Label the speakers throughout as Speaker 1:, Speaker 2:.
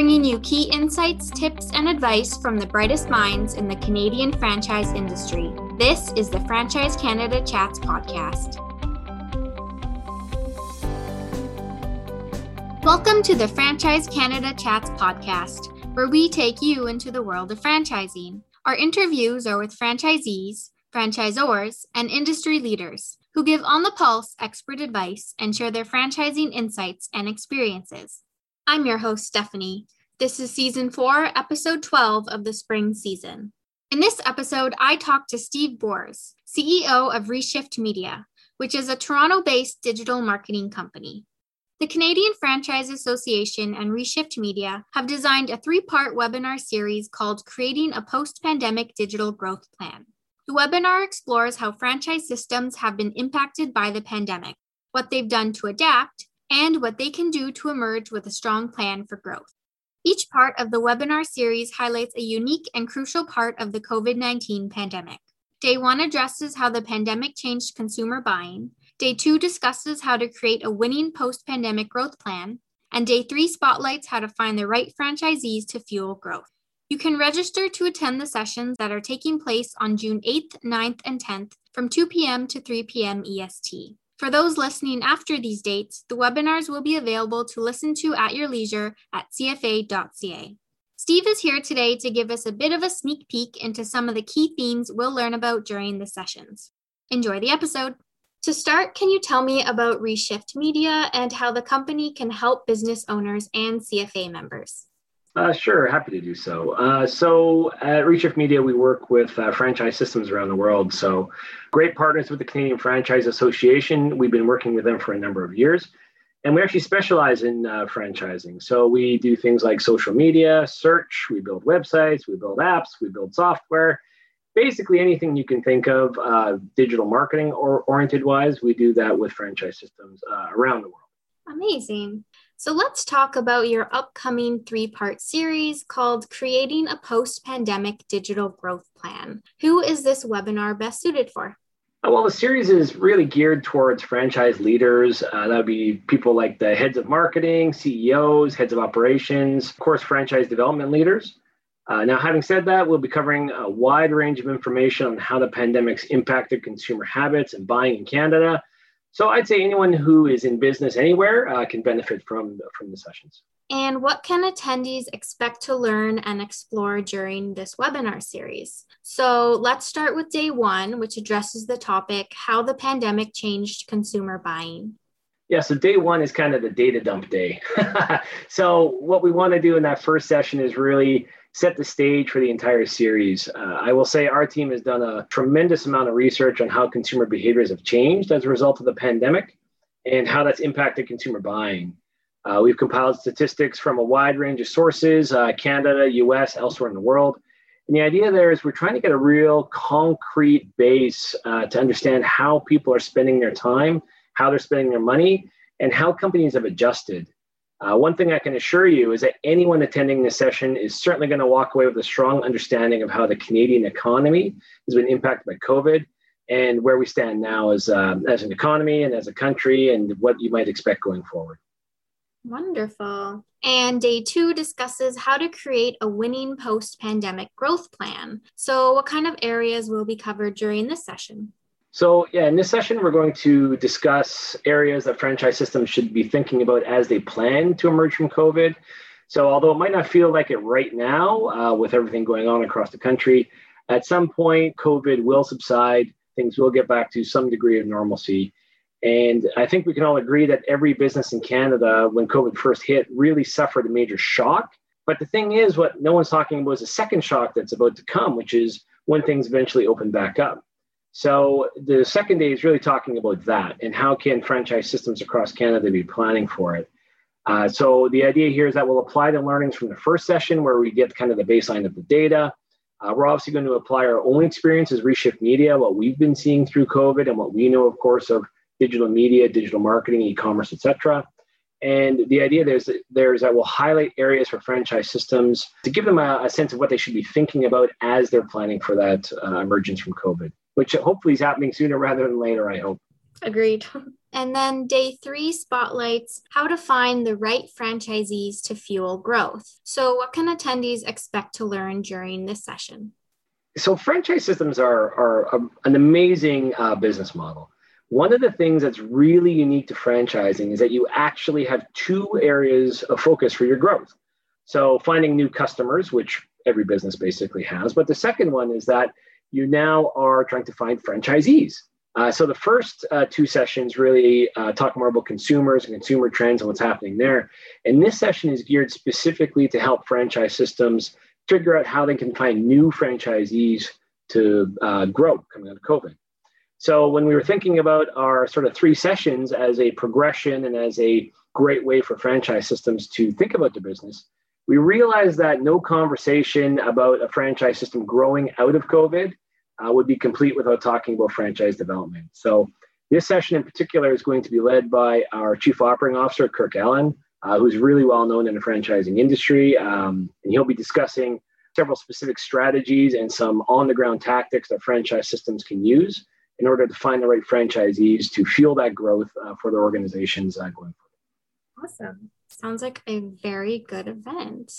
Speaker 1: bringing you key insights, tips, and advice from the brightest minds in the Canadian franchise industry. This is the Franchise Canada Chats podcast. Welcome to the Franchise Canada Chats podcast, where we take you into the world of franchising. Our interviews are with franchisees, franchisors, and industry leaders who give on the pulse expert advice and share their franchising insights and experiences. I'm your host, Stephanie. This is season four, episode 12 of the spring season. In this episode, I talked to Steve Boers, CEO of Reshift Media, which is a Toronto based digital marketing company. The Canadian Franchise Association and Reshift Media have designed a three part webinar series called Creating a Post Pandemic Digital Growth Plan. The webinar explores how franchise systems have been impacted by the pandemic, what they've done to adapt, and what they can do to emerge with a strong plan for growth. Each part of the webinar series highlights a unique and crucial part of the COVID 19 pandemic. Day one addresses how the pandemic changed consumer buying. Day two discusses how to create a winning post pandemic growth plan. And day three spotlights how to find the right franchisees to fuel growth. You can register to attend the sessions that are taking place on June 8th, 9th, and 10th from 2 p.m. to 3 p.m. EST. For those listening after these dates, the webinars will be available to listen to at your leisure at cfa.ca. Steve is here today to give us a bit of a sneak peek into some of the key themes we'll learn about during the sessions. Enjoy the episode. To start, can you tell me about Reshift Media and how the company can help business owners and CFA members?
Speaker 2: Uh, sure, happy to do so. Uh, so at Reshift Media, we work with uh, franchise systems around the world. So great partners with the Canadian Franchise Association. We've been working with them for a number of years. And we actually specialize in uh, franchising. So we do things like social media, search, we build websites, we build apps, we build software. Basically, anything you can think of, uh, digital marketing or oriented wise, we do that with franchise systems uh, around the world.
Speaker 1: Amazing. So let's talk about your upcoming three part series called Creating a Post Pandemic Digital Growth Plan. Who is this webinar best suited for?
Speaker 2: Uh, well, the series is really geared towards franchise leaders. Uh, that would be people like the heads of marketing, CEOs, heads of operations, of course, franchise development leaders. Uh, now, having said that, we'll be covering a wide range of information on how the pandemic's impacted consumer habits and buying in Canada, so I'd say anyone who is in business anywhere uh, can benefit from from the sessions.
Speaker 1: And what can attendees expect to learn and explore during this webinar series? So let's start with day one, which addresses the topic how the pandemic changed consumer buying.
Speaker 2: Yeah, so day one is kind of the data dump day. so, what we want to do in that first session is really set the stage for the entire series. Uh, I will say our team has done a tremendous amount of research on how consumer behaviors have changed as a result of the pandemic and how that's impacted consumer buying. Uh, we've compiled statistics from a wide range of sources uh, Canada, US, elsewhere in the world. And the idea there is we're trying to get a real concrete base uh, to understand how people are spending their time, how they're spending their money, and how companies have adjusted. Uh, one thing I can assure you is that anyone attending this session is certainly going to walk away with a strong understanding of how the Canadian economy has been impacted by COVID and where we stand now as, uh, as an economy and as a country and what you might expect going forward.
Speaker 1: Wonderful. And day two discusses how to create a winning post pandemic growth plan. So, what kind of areas will be covered during this session?
Speaker 2: So, yeah, in this session, we're going to discuss areas that franchise systems should be thinking about as they plan to emerge from COVID. So, although it might not feel like it right now uh, with everything going on across the country, at some point, COVID will subside. Things will get back to some degree of normalcy. And I think we can all agree that every business in Canada, when COVID first hit, really suffered a major shock. But the thing is, what no one's talking about is a second shock that's about to come, which is when things eventually open back up. So the second day is really talking about that and how can franchise systems across Canada be planning for it. Uh, so the idea here is that we'll apply the learnings from the first session where we get kind of the baseline of the data. Uh, we're obviously going to apply our own experience as Reshift Media, what we've been seeing through COVID and what we know, of course, of digital media, digital marketing, e-commerce, etc. And the idea there's there's that we'll highlight areas for franchise systems to give them a, a, sense of what they should be thinking about as they're planning for that uh, emergence from COVID which hopefully is happening sooner rather than later, I hope.
Speaker 1: Agreed. And then day three spotlights how to find the right franchisees to fuel growth. So, what can attendees expect to learn during this session?
Speaker 2: So, franchise systems are, are a, an amazing uh, business model. One of the things that's really unique to franchising is that you actually have two areas of focus for your growth. So, finding new customers, which every business basically has. But the second one is that you now are trying to find franchisees. Uh, so the first uh, two sessions really uh, talk more about consumers and consumer trends and what's happening there. And this session is geared specifically to help franchise systems figure out how they can find new franchisees to uh, grow coming out of COVID. So when we were thinking about our sort of three sessions as a progression and as a great way for franchise systems to think about the business, we realized that no conversation about a franchise system growing out of COVID uh, would be complete without talking about franchise development. So, this session in particular is going to be led by our Chief Operating Officer, Kirk Allen, uh, who's really well known in the franchising industry. Um, and he'll be discussing several specific strategies and some on the ground tactics that franchise systems can use in order to find the right franchisees to fuel that growth uh, for their organizations uh, going
Speaker 1: forward. Awesome. Sounds like a very good event.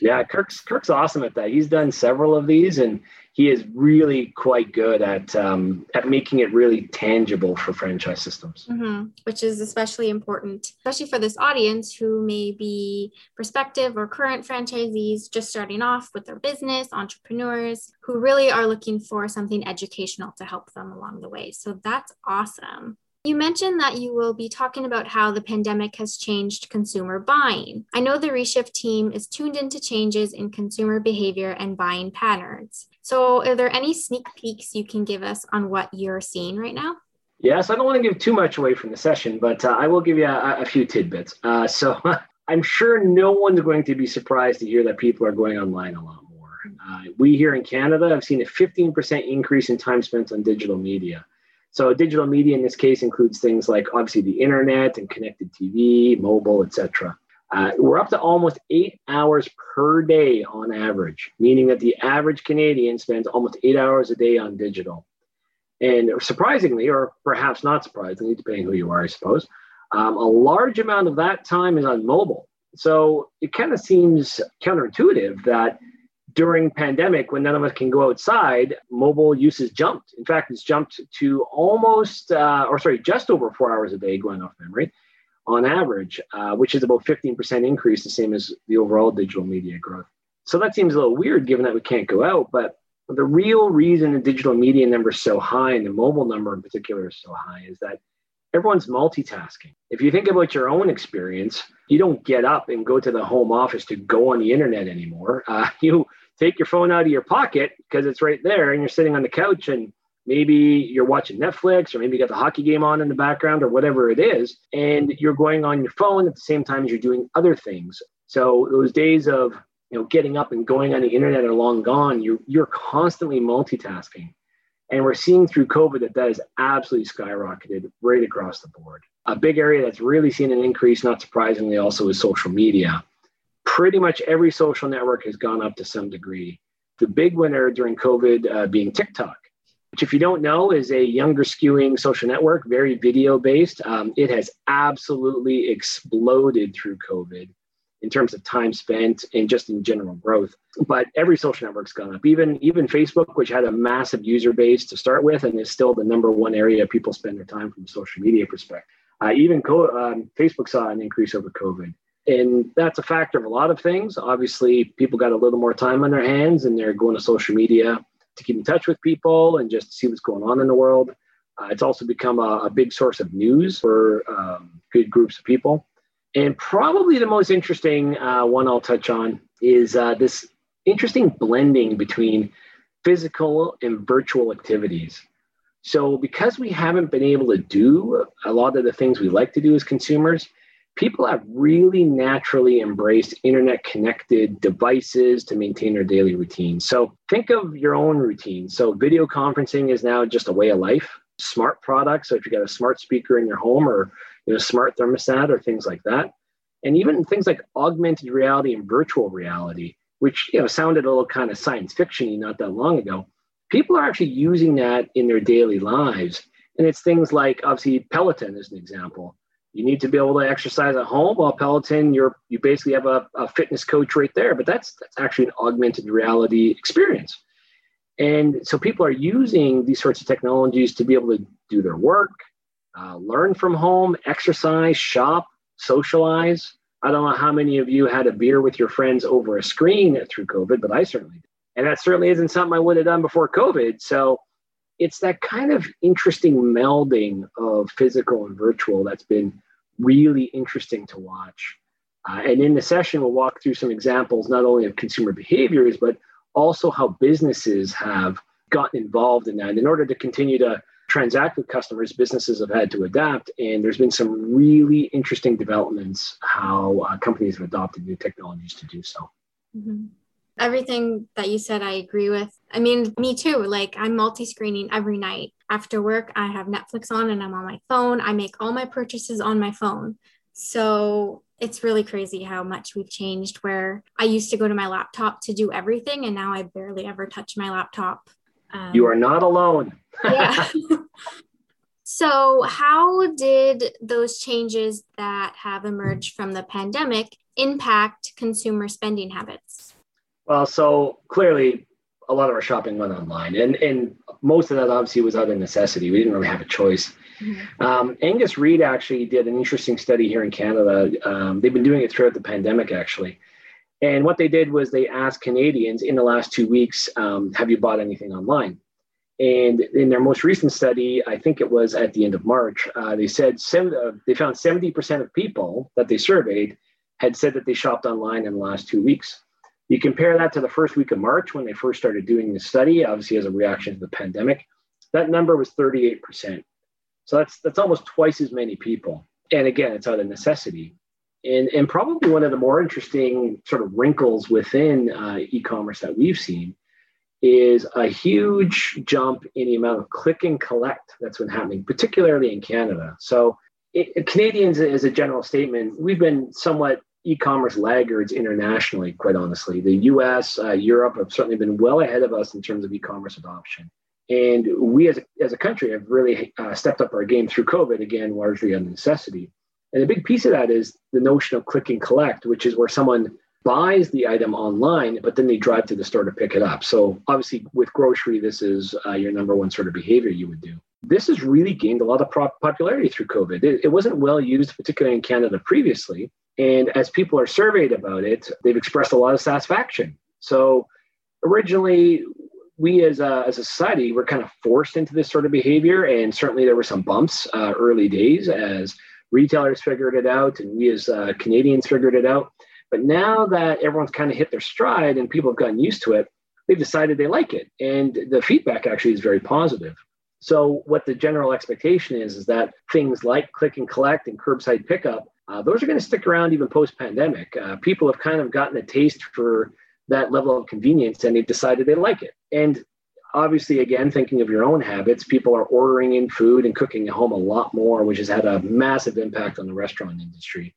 Speaker 2: Yeah, Kirk's Kirk's awesome at that. He's done several of these, and he is really quite good at um, at making it really tangible for franchise systems.
Speaker 1: Mm-hmm. Which is especially important, especially for this audience who may be prospective or current franchisees just starting off with their business, entrepreneurs who really are looking for something educational to help them along the way. So that's awesome. You mentioned that you will be talking about how the pandemic has changed consumer buying. I know the Reshift team is tuned into changes in consumer behavior and buying patterns. So, are there any sneak peeks you can give us on what you're seeing right now?
Speaker 2: Yes, I don't want to give too much away from the session, but uh, I will give you a, a few tidbits. Uh, so, I'm sure no one's going to be surprised to hear that people are going online a lot more. Uh, we here in Canada have seen a 15% increase in time spent on digital media. So digital media in this case includes things like obviously the internet and connected TV, mobile, etc. Uh, we're up to almost eight hours per day on average, meaning that the average Canadian spends almost eight hours a day on digital. And surprisingly, or perhaps not surprisingly, depending who you are, I suppose, um, a large amount of that time is on mobile. So it kind of seems counterintuitive that during pandemic when none of us can go outside mobile use has jumped in fact it's jumped to almost uh, or sorry just over four hours a day going off memory on average uh, which is about 15% increase the same as the overall digital media growth so that seems a little weird given that we can't go out but the real reason the digital media number is so high and the mobile number in particular is so high is that everyone's multitasking. If you think about your own experience, you don't get up and go to the home office to go on the internet anymore. Uh, you take your phone out of your pocket because it's right there and you're sitting on the couch and maybe you're watching Netflix or maybe you got the hockey game on in the background or whatever it is. And you're going on your phone at the same time as you're doing other things. So those days of you know getting up and going on the internet are long gone. You're you're constantly multitasking. And we're seeing through COVID that that has absolutely skyrocketed right across the board. A big area that's really seen an increase, not surprisingly, also is social media. Pretty much every social network has gone up to some degree. The big winner during COVID uh, being TikTok, which, if you don't know, is a younger skewing social network, very video based. Um, it has absolutely exploded through COVID in terms of time spent and just in general growth. But every social network's gone up. Even even Facebook, which had a massive user base to start with, and is still the number one area people spend their time from a social media perspective. Uh, even co- um, Facebook saw an increase over COVID. And that's a factor of a lot of things. Obviously, people got a little more time on their hands and they're going to social media to keep in touch with people and just see what's going on in the world. Uh, it's also become a, a, big source of news for um, good groups of people. And probably the most interesting uh, one I'll touch on is uh, this interesting blending between physical and virtual activities. So, because we haven't been able to do a lot of the things we like to do as consumers, people have really naturally embraced internet connected devices to maintain their daily routine. So, think of your own routine. So, video conferencing is now just a way of life. Smart products, so if you got a smart speaker in your home or you know, smart thermostat or things like that. And even things like augmented reality and virtual reality, which you know sounded a little kind of science fictiony not that long ago. People are actually using that in their daily lives. And it's things like obviously Peloton is an example. You need to be able to exercise at home. While Peloton, you're you basically have a, a fitness coach right there, but that's that's actually an augmented reality experience. And so people are using these sorts of technologies to be able to do their work, uh, learn from home, exercise, shop, socialize. I don't know how many of you had a beer with your friends over a screen through COVID, but I certainly did. And that certainly isn't something I would have done before COVID. So it's that kind of interesting melding of physical and virtual that's been really interesting to watch. Uh, and in the session, we'll walk through some examples not only of consumer behaviors, but also how businesses have gotten involved in that. And in order to continue to transact with customers, businesses have had to adapt. And there's been some really interesting developments how uh, companies have adopted new technologies to do so.
Speaker 1: Mm-hmm. Everything that you said, I agree with. I mean, me too. Like, I'm multi screening every night. After work, I have Netflix on and I'm on my phone. I make all my purchases on my phone. So it's really crazy how much we've changed where I used to go to my laptop to do everything and now I barely ever touch my laptop.
Speaker 2: Um, you are not alone. yeah.
Speaker 1: so, how did those changes that have emerged from the pandemic impact consumer spending habits?
Speaker 2: Well, so clearly a lot of our shopping went online and, and most of that obviously was out of necessity. We didn't really have a choice. Mm-hmm. Um, Angus Reid actually did an interesting study here in Canada. Um, they've been doing it throughout the pandemic, actually. And what they did was they asked Canadians in the last two weeks, um, have you bought anything online? And in their most recent study, I think it was at the end of March, uh, they said uh, they found 70% of people that they surveyed had said that they shopped online in the last two weeks. You compare that to the first week of March when they first started doing the study, obviously as a reaction to the pandemic, that number was 38%. So that's that's almost twice as many people. And again, it's out of necessity. And, and probably one of the more interesting sort of wrinkles within uh, e-commerce that we've seen is a huge jump in the amount of click and collect that's been happening, particularly in Canada. So it, Canadians, as a general statement, we've been somewhat e-commerce laggards internationally, quite honestly. The US, uh, Europe have certainly been well ahead of us in terms of e-commerce adoption. And we as a, as a country have really uh, stepped up our game through COVID, again, largely on necessity. And a big piece of that is the notion of click and collect, which is where someone buys the item online, but then they drive to the store to pick it up. So obviously, with grocery, this is uh, your number one sort of behavior you would do. This has really gained a lot of popularity through COVID. It, it wasn't well used, particularly in Canada previously. And as people are surveyed about it, they've expressed a lot of satisfaction. So originally, we as a, as a society were kind of forced into this sort of behavior. And certainly there were some bumps uh, early days as retailers figured it out and we as uh, canadians figured it out. But now that everyone's kind of hit their stride and people have gotten used to it they've decided they like it. And the feedback actually is very positive. So what the general expectation is is that things like click and collect and curbside pickup uh, those are going to stick around even post pandemic uh, people have kind of gotten a taste for that level of convenience and they've decided they like it. And obviously, again, thinking of your own habits, people are ordering in food and cooking at home a lot more, which has had a massive impact on the restaurant industry.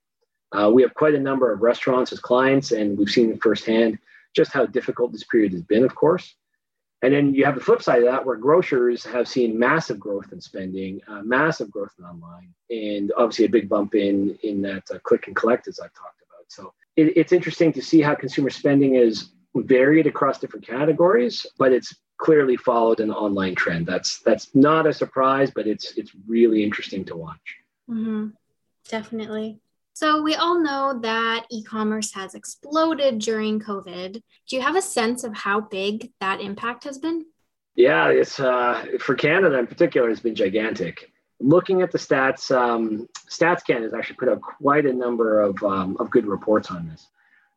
Speaker 2: Uh, we have quite a number of restaurants as clients, and we've seen firsthand just how difficult this period has been, of course. And then you have the flip side of that, where grocers have seen massive growth in spending, uh, massive growth in online, and obviously a big bump in in that uh, click and collect, as I've talked about. So it, it's interesting to see how consumer spending is varied across different categories, but it's clearly followed an online trend. That's that's not a surprise, but it's it's really interesting to watch.
Speaker 1: Mm-hmm. Definitely. So we all know that e-commerce has exploded during COVID. Do you have a sense of how big that impact has been?
Speaker 2: Yeah, it's uh, for Canada in particular, it's been gigantic looking at the stats, um, StatsCan has actually put out quite a number of, um, of good reports on this.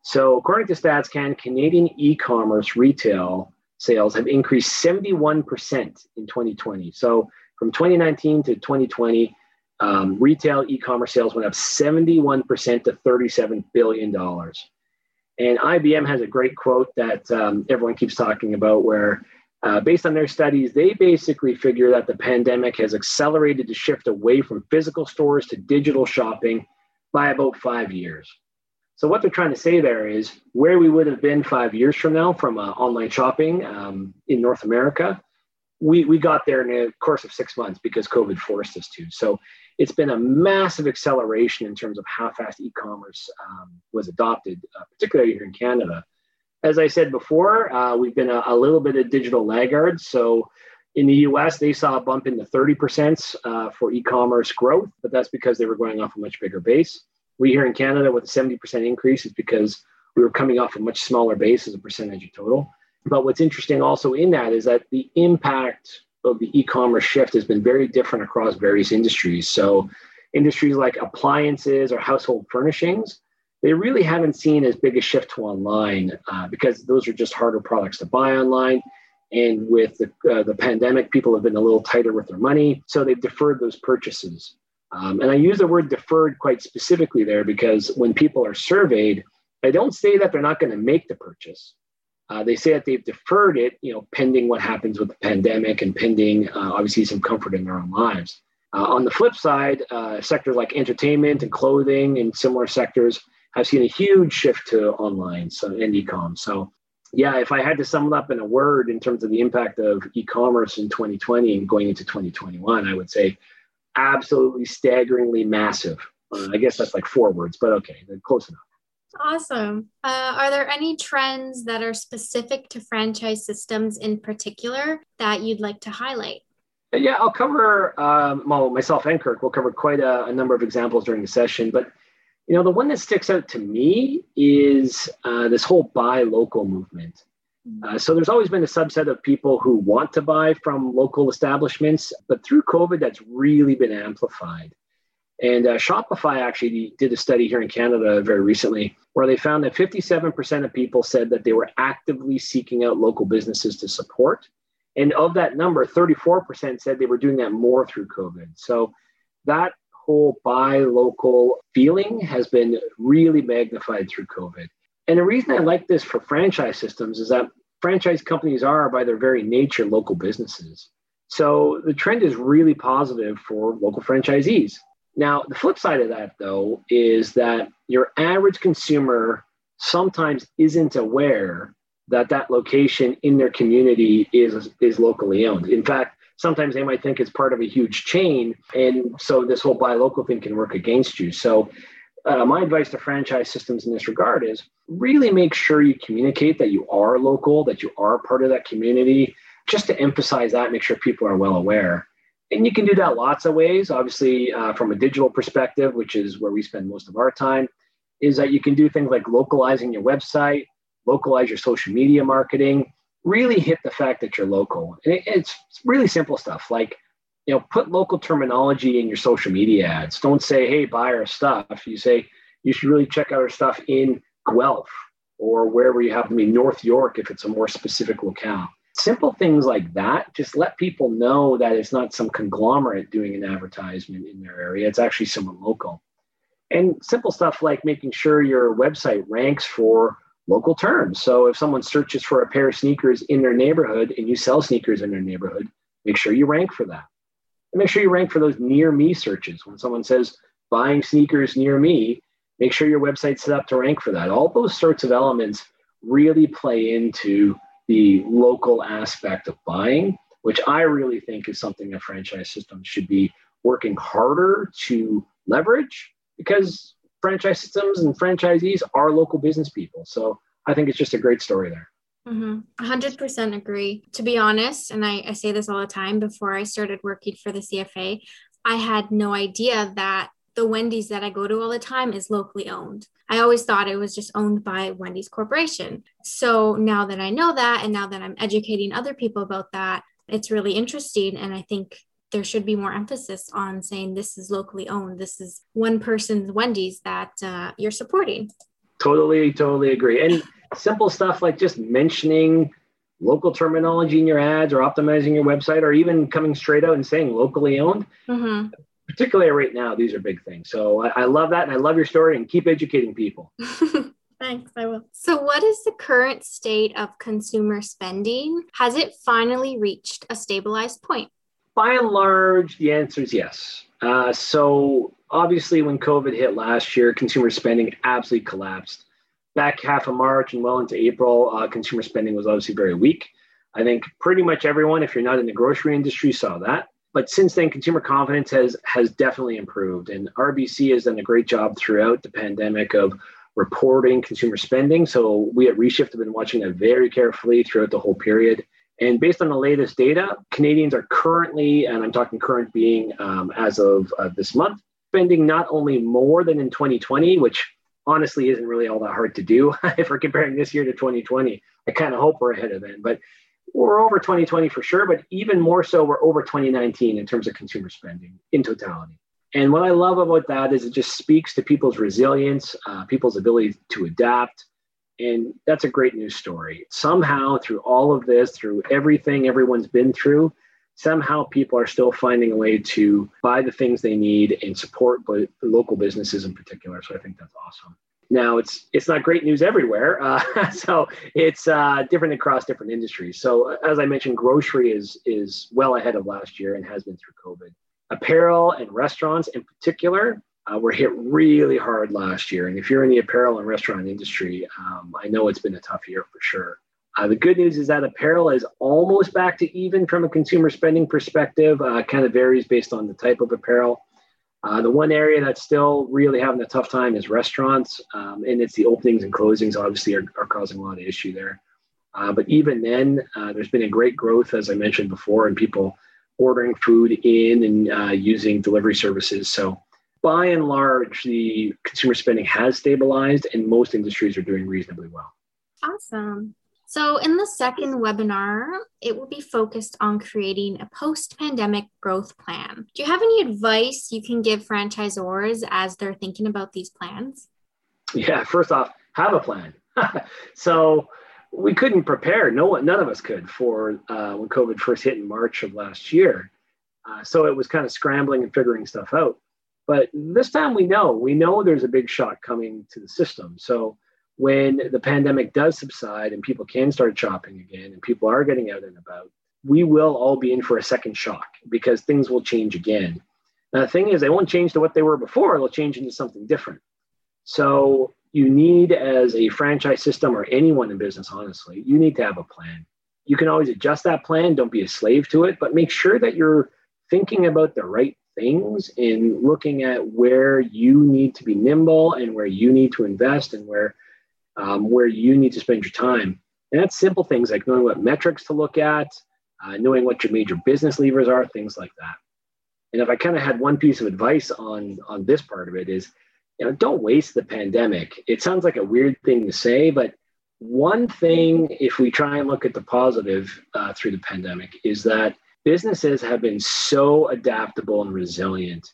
Speaker 2: So, according to Stats StatsCan, Canadian e commerce retail sales have increased 71% in 2020. So, from 2019 to 2020, um, retail e commerce sales went up 71% to $37 billion. And IBM has a great quote that um, everyone keeps talking about where uh, based on their studies, they basically figure that the pandemic has accelerated the shift away from physical stores to digital shopping by about five years. So, what they're trying to say there is where we would have been five years from now from uh, online shopping um, in North America, we, we got there in the course of six months because COVID forced us to. So it's been a massive acceleration in terms of how fast e-commerce um, was adopted, uh, particularly here in Canada. As I said before, uh, we've been a, a, little bit of digital laggards. So in the US, they saw a bump in the 30% uh, for e-commerce growth, but that's because they were going off a much bigger base. We here in Canada with a 70% increase is because we were coming off a much smaller base as a percentage of total. But what's interesting also in that is that the impact of the e-commerce shift has been very different across various industries. So industries like appliances or household furnishings, they really haven't seen as big a shift to online uh, because those are just harder products to buy online. And with the, uh, the pandemic, people have been a little tighter with their money. So they've deferred those purchases. Um, and I use the word deferred quite specifically there because when people are surveyed, they don't say that they're not going to make the purchase. Uh, they say that they've deferred it, you know, pending what happens with the pandemic and pending uh, obviously some comfort in their own lives. Uh, on the flip side, uh, sectors like entertainment and clothing and similar sectors have seen a huge shift to online so, and e-com. So, yeah, if I had to sum it up in a word in terms of the impact of e-commerce in 2020 and going into 2021, I would say absolutely staggeringly massive. Uh, I guess that's like four words, but okay, close enough.
Speaker 1: Awesome. Uh, are there any trends that are specific to franchise systems in particular that you'd like to highlight?
Speaker 2: Yeah, I'll cover, um, well, myself and Kirk will cover quite a, a, number of examples during the session. But, you know, the one that sticks out to me is uh, this whole buy local movement. Mm-hmm. Uh, so there's always been a subset of people who want to buy from local establishments, but through COVID, that's really been amplified. And uh, Shopify actually did a study here in Canada very recently where they found that 57% of people said that they were actively seeking out local businesses to support. And of that number, 34% said they were doing that more through COVID. So that whole buy local feeling has been really magnified through COVID. And the reason I like this for franchise systems is that franchise companies are, by their very nature, local businesses. So the trend is really positive for local franchisees. Now, the flip side of that, though, is that your average consumer sometimes isn't aware that that location in their community is, is locally owned. In fact, sometimes they might think it's part of a huge chain. And so this whole buy local thing can work against you. So, uh, my advice to franchise systems in this regard is really make sure you communicate that you are local, that you are part of that community, just to emphasize that, make sure people are well aware. And you can do that lots of ways. Obviously, uh, from a digital perspective, which is where we spend most of our time, is that you can do things like localizing your website, localize your social media marketing, really hit the fact that you're local. It, it's really simple stuff like, you know, put local terminology in your social media ads. Don't say, hey, buy our stuff. You say, you should really check out our stuff in Guelph or wherever you happen to be, North York, if it's a more specific locale simple things like that just let people know that it's not some conglomerate doing an advertisement in their area. It's actually someone local. And simple stuff like making sure your website ranks for local terms. So if someone searches for a pair of sneakers in their neighborhood and you sell sneakers in their neighborhood make sure you rank for that. And make sure you rank for those near me searches. When someone says buying sneakers near me make sure your website's set up to rank for that. All those sorts of elements really play into the local aspect of buying, which I really think is something a franchise system should be working harder to leverage because franchise systems and franchisees are local business people. So I think it's just a great story there.
Speaker 1: Mm-hmm. 100% agree. To be honest, and I, I say this all the time before I started working for the CFA, I had no idea that the Wendy's that I go to all the time is locally owned. I always thought it was just owned by Wendy's Corporation. So now that I know that, and now that I'm educating other people about that, it's really interesting. And I think there should be more emphasis on saying this is locally owned. This is one person's Wendy's that uh, you're supporting.
Speaker 2: Totally, totally agree. And simple stuff like just mentioning local terminology in your ads or optimizing your website or even coming straight out and saying locally owned. Mm-hmm particularly right now, these are big things. So I, I love that. And I love your story and keep educating people.
Speaker 1: Thanks, I will. So, what is the current state of consumer spending? Has it finally reached a stabilized point?
Speaker 2: By and large, the answer is yes. Uh, so, obviously, when COVID hit last year, consumer spending absolutely collapsed. Back half of March and well into April, uh, consumer spending was obviously very weak. I think pretty much everyone, if you're not in the grocery industry, saw that. But since then, consumer confidence has has definitely improved, and RBC has done a great job throughout the pandemic of reporting consumer spending. So we at Reshift have been watching that very carefully throughout the whole period. And based on the latest data, Canadians are currently, and I'm talking current being um, as of uh, this month, spending not only more than in 2020, which honestly isn't really all that hard to do if we're comparing this year to 2020. I kind of hope we're ahead of then, but we're over 2020 for sure, but even more so, we're over 2019 in terms of consumer spending in totality. And what I love about that is it just speaks to people's resilience, uh, people's ability to adapt. And that's a great news story. Somehow, through all of this, through everything everyone's been through, somehow people are still finding a way to buy the things they need and support local businesses in particular. So I think that's awesome. Now it's it's not great news everywhere, uh, so it's uh, different across different industries. So as I mentioned, grocery is is well ahead of last year and has been through COVID. Apparel and restaurants in particular uh, were hit really hard last year. And if you're in the apparel and restaurant industry, um, I know it's been a tough year for sure. Uh, the good news is that apparel is almost back to even from a consumer spending perspective. Uh, kind of varies based on the type of apparel. Uh, the one area that's still really having a tough time is restaurants, um, and it's the openings and closings obviously are, are causing a lot of issue there. Uh, but even then, uh, there's been a great growth, as I mentioned before, in people ordering food in and uh, using delivery services. So, by and large, the consumer spending has stabilized, and most industries are doing reasonably well.
Speaker 1: Awesome. So, in the second webinar, it will be focused on creating a post pandemic growth plan. Do you have any advice you can give franchisors as they're thinking about these plans?
Speaker 2: Yeah, first off, have a plan. so, we couldn't prepare. No one, none of us could for uh, when COVID first hit in March of last year. Uh, so it was kind of scrambling and figuring stuff out. But this time we know, we know there's a big shock coming to the system. So when the pandemic does subside and people can start shopping again and people are getting out and about, we will all be in for a second shock because things will change again. Now, the thing is, they won't change to what they were before, they'll change into something different. So you need as a franchise system or anyone in business honestly you need to have a plan you can always adjust that plan don't be a slave to it but make sure that you're thinking about the right things and looking at where you need to be nimble and where you need to invest and where um, where you need to spend your time and that's simple things like knowing what metrics to look at uh, knowing what your major business levers are things like that and if i kind of had one piece of advice on on this part of it is you know, don't waste the pandemic. It sounds like a weird thing to say, but one thing, if we try and look at the positive uh, through the pandemic, is that businesses have been so adaptable and resilient.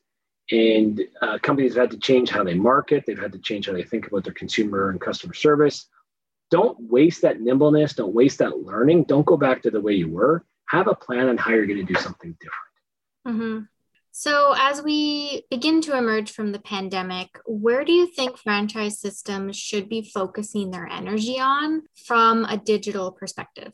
Speaker 2: And uh, companies have had to change how they market, they've had to change how they think about their consumer and customer service. Don't waste that nimbleness, don't waste that learning, don't go back to the way you were. Have a plan on how you're going to do something different.
Speaker 1: Mm-hmm. So, as we begin to emerge from the pandemic, where do you think franchise systems should be focusing their energy on from a digital perspective?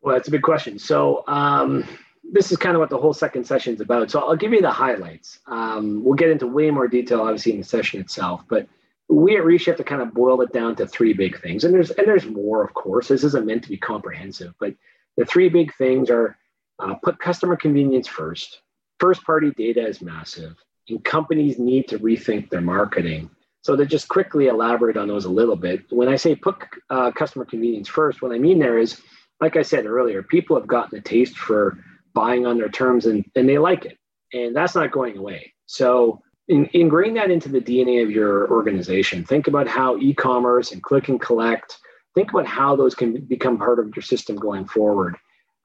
Speaker 2: Well, that's a big question. So, um, this is kind of what the whole second session is about. So, I'll give you the highlights. Um, we'll get into way more detail, obviously, in the session itself, but we at Reshift have to kind of boil it down to three big things, and there's and there's more, of course. This isn't meant to be comprehensive, but the three big things are uh, put customer convenience first First party data is massive, and companies need to rethink their marketing. So, to just quickly elaborate on those a little bit, when I say put uh, customer convenience first, what I mean there is, like I said earlier, people have gotten a taste for buying on their terms and, and they like it. And that's not going away. So, in, ingrain that into the DNA of your organization. Think about how e commerce and click and collect, think about how those can become part of your system going forward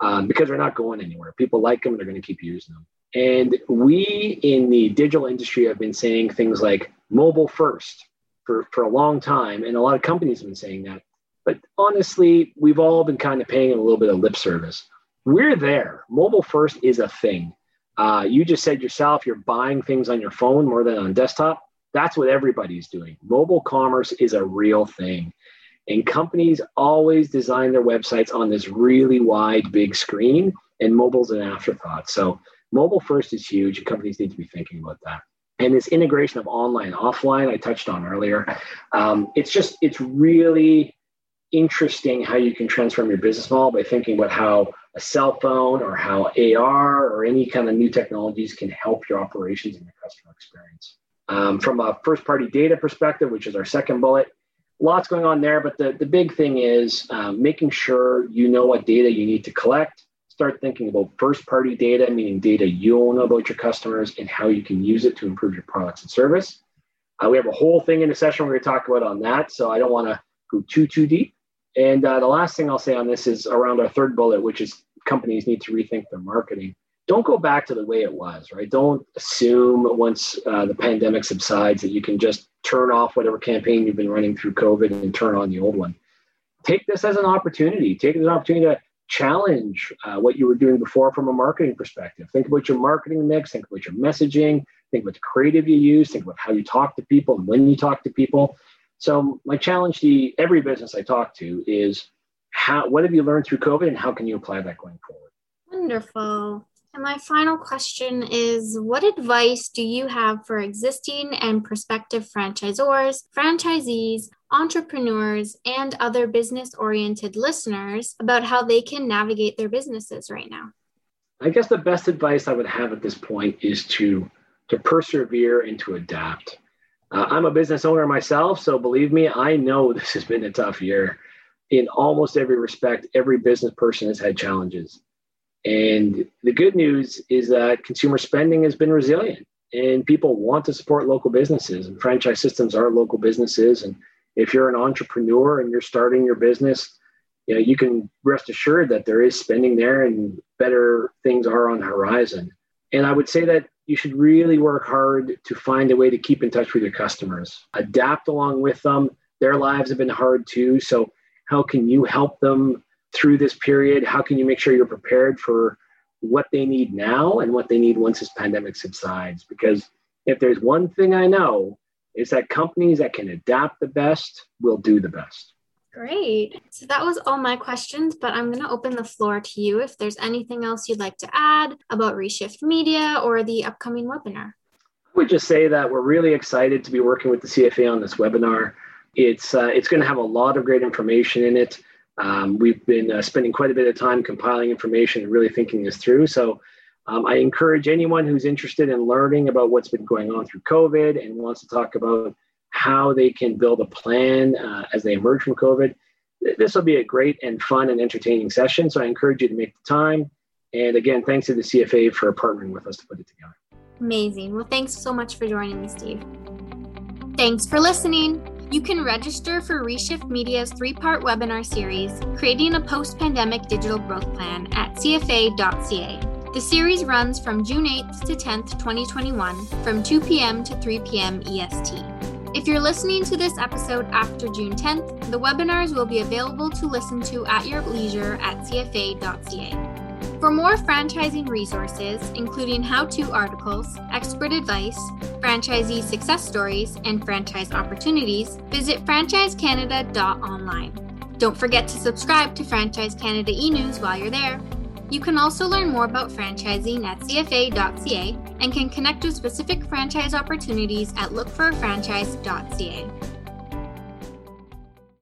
Speaker 2: um, because they're not going anywhere. People like them, and they're going to keep using them. And we in the digital industry have been saying things like mobile first for, for a long time. And a lot of companies have been saying that. But honestly, we've all been kind of paying a little bit of lip service. We're there. Mobile first is a thing. Uh, you just said yourself, you're buying things on your phone more than on desktop. That's what everybody's doing. Mobile commerce is a real thing. And companies always design their websites on this really wide, big screen, and mobile's an afterthought. So Mobile first is huge. Companies need to be thinking about that. And this integration of online offline, I touched on earlier. Um, it's just, it's really interesting how you can transform your business model by thinking about how a cell phone or how AR or any kind of new technologies can help your operations and your customer experience. Um, from a first party data perspective, which is our second bullet, lots going on there. But the, the big thing is um, making sure you know what data you need to collect. Start thinking about first party data, meaning data you own about your customers and how you can use it to improve your products and service. Uh, we have a whole thing in a session we're going to talk about on that. So I don't want to go too, too deep. And uh, the last thing I'll say on this is around our third bullet, which is companies need to rethink their marketing. Don't go back to the way it was, right? Don't assume once uh, the pandemic subsides that you can just turn off whatever campaign you've been running through COVID and turn on the old one. Take this as an opportunity. Take it as an opportunity to challenge uh, what you were doing before from a marketing perspective. Think about your marketing mix, think about your messaging, think about the creative you use, think about how you talk to people and when you talk to people. So my challenge to every business I talk to is how what have you learned through COVID and how can you apply that going forward?
Speaker 1: Wonderful. And my final question is What advice do you have for existing and prospective franchisors, franchisees, entrepreneurs, and other business oriented listeners about how they can navigate their businesses right now?
Speaker 2: I guess the best advice I would have at this point is to, to persevere and to adapt. Uh, I'm a business owner myself, so believe me, I know this has been a tough year. In almost every respect, every business person has had challenges. And the good news is that consumer spending has been resilient and people want to support local businesses and franchise systems are local businesses. And if you're an entrepreneur and you're starting your business, you know, you can rest assured that there is spending there and better things are on the horizon. And I would say that you should really work hard to find a way to keep in touch with your customers, adapt along with them. Their lives have been hard too. So, how can you help them through this period? How can you make sure you're prepared for what they need now and what they need once this pandemic subsides? Because if there's one thing I know, is that companies that can adapt the best will do the best.
Speaker 1: Great. So that was all my questions, but I'm going to open the floor to you if there's anything else you'd like to add about Reshift Media or the upcoming webinar.
Speaker 2: I would just say that we're really excited to be working with the CFA on this webinar. It's uh, it's going to have a lot of great information in it. Um, we've been uh, spending quite a bit of time compiling information and really thinking this through. So um, I encourage anyone who's interested in learning about what's been going on through COVID and wants to talk about how they can build a plan uh, as they emerge from COVID. This will be a great and fun and entertaining session. So I encourage you to make the time. And again, thanks to the CFA for partnering with us to put it together.
Speaker 1: Amazing. Well, thanks so much for joining me, Steve. Thanks for listening. You can register for Reshift Media's three part webinar series, Creating a Post Pandemic Digital Growth Plan, at CFA.ca. The series runs from June 8th to 10th, 2021, from 2 p.m. to 3 p.m. EST. If you're listening to this episode after June 10th, the webinars will be available to listen to at your leisure at CFA.ca. For more franchising resources, including how to articles, expert advice, franchisee success stories, and franchise opportunities, visit franchisecanada.online. Don't forget to subscribe to Franchise Canada e News while you're there. You can also learn more about franchising at cfa.ca and can connect with specific franchise opportunities at lookforafranchise.ca.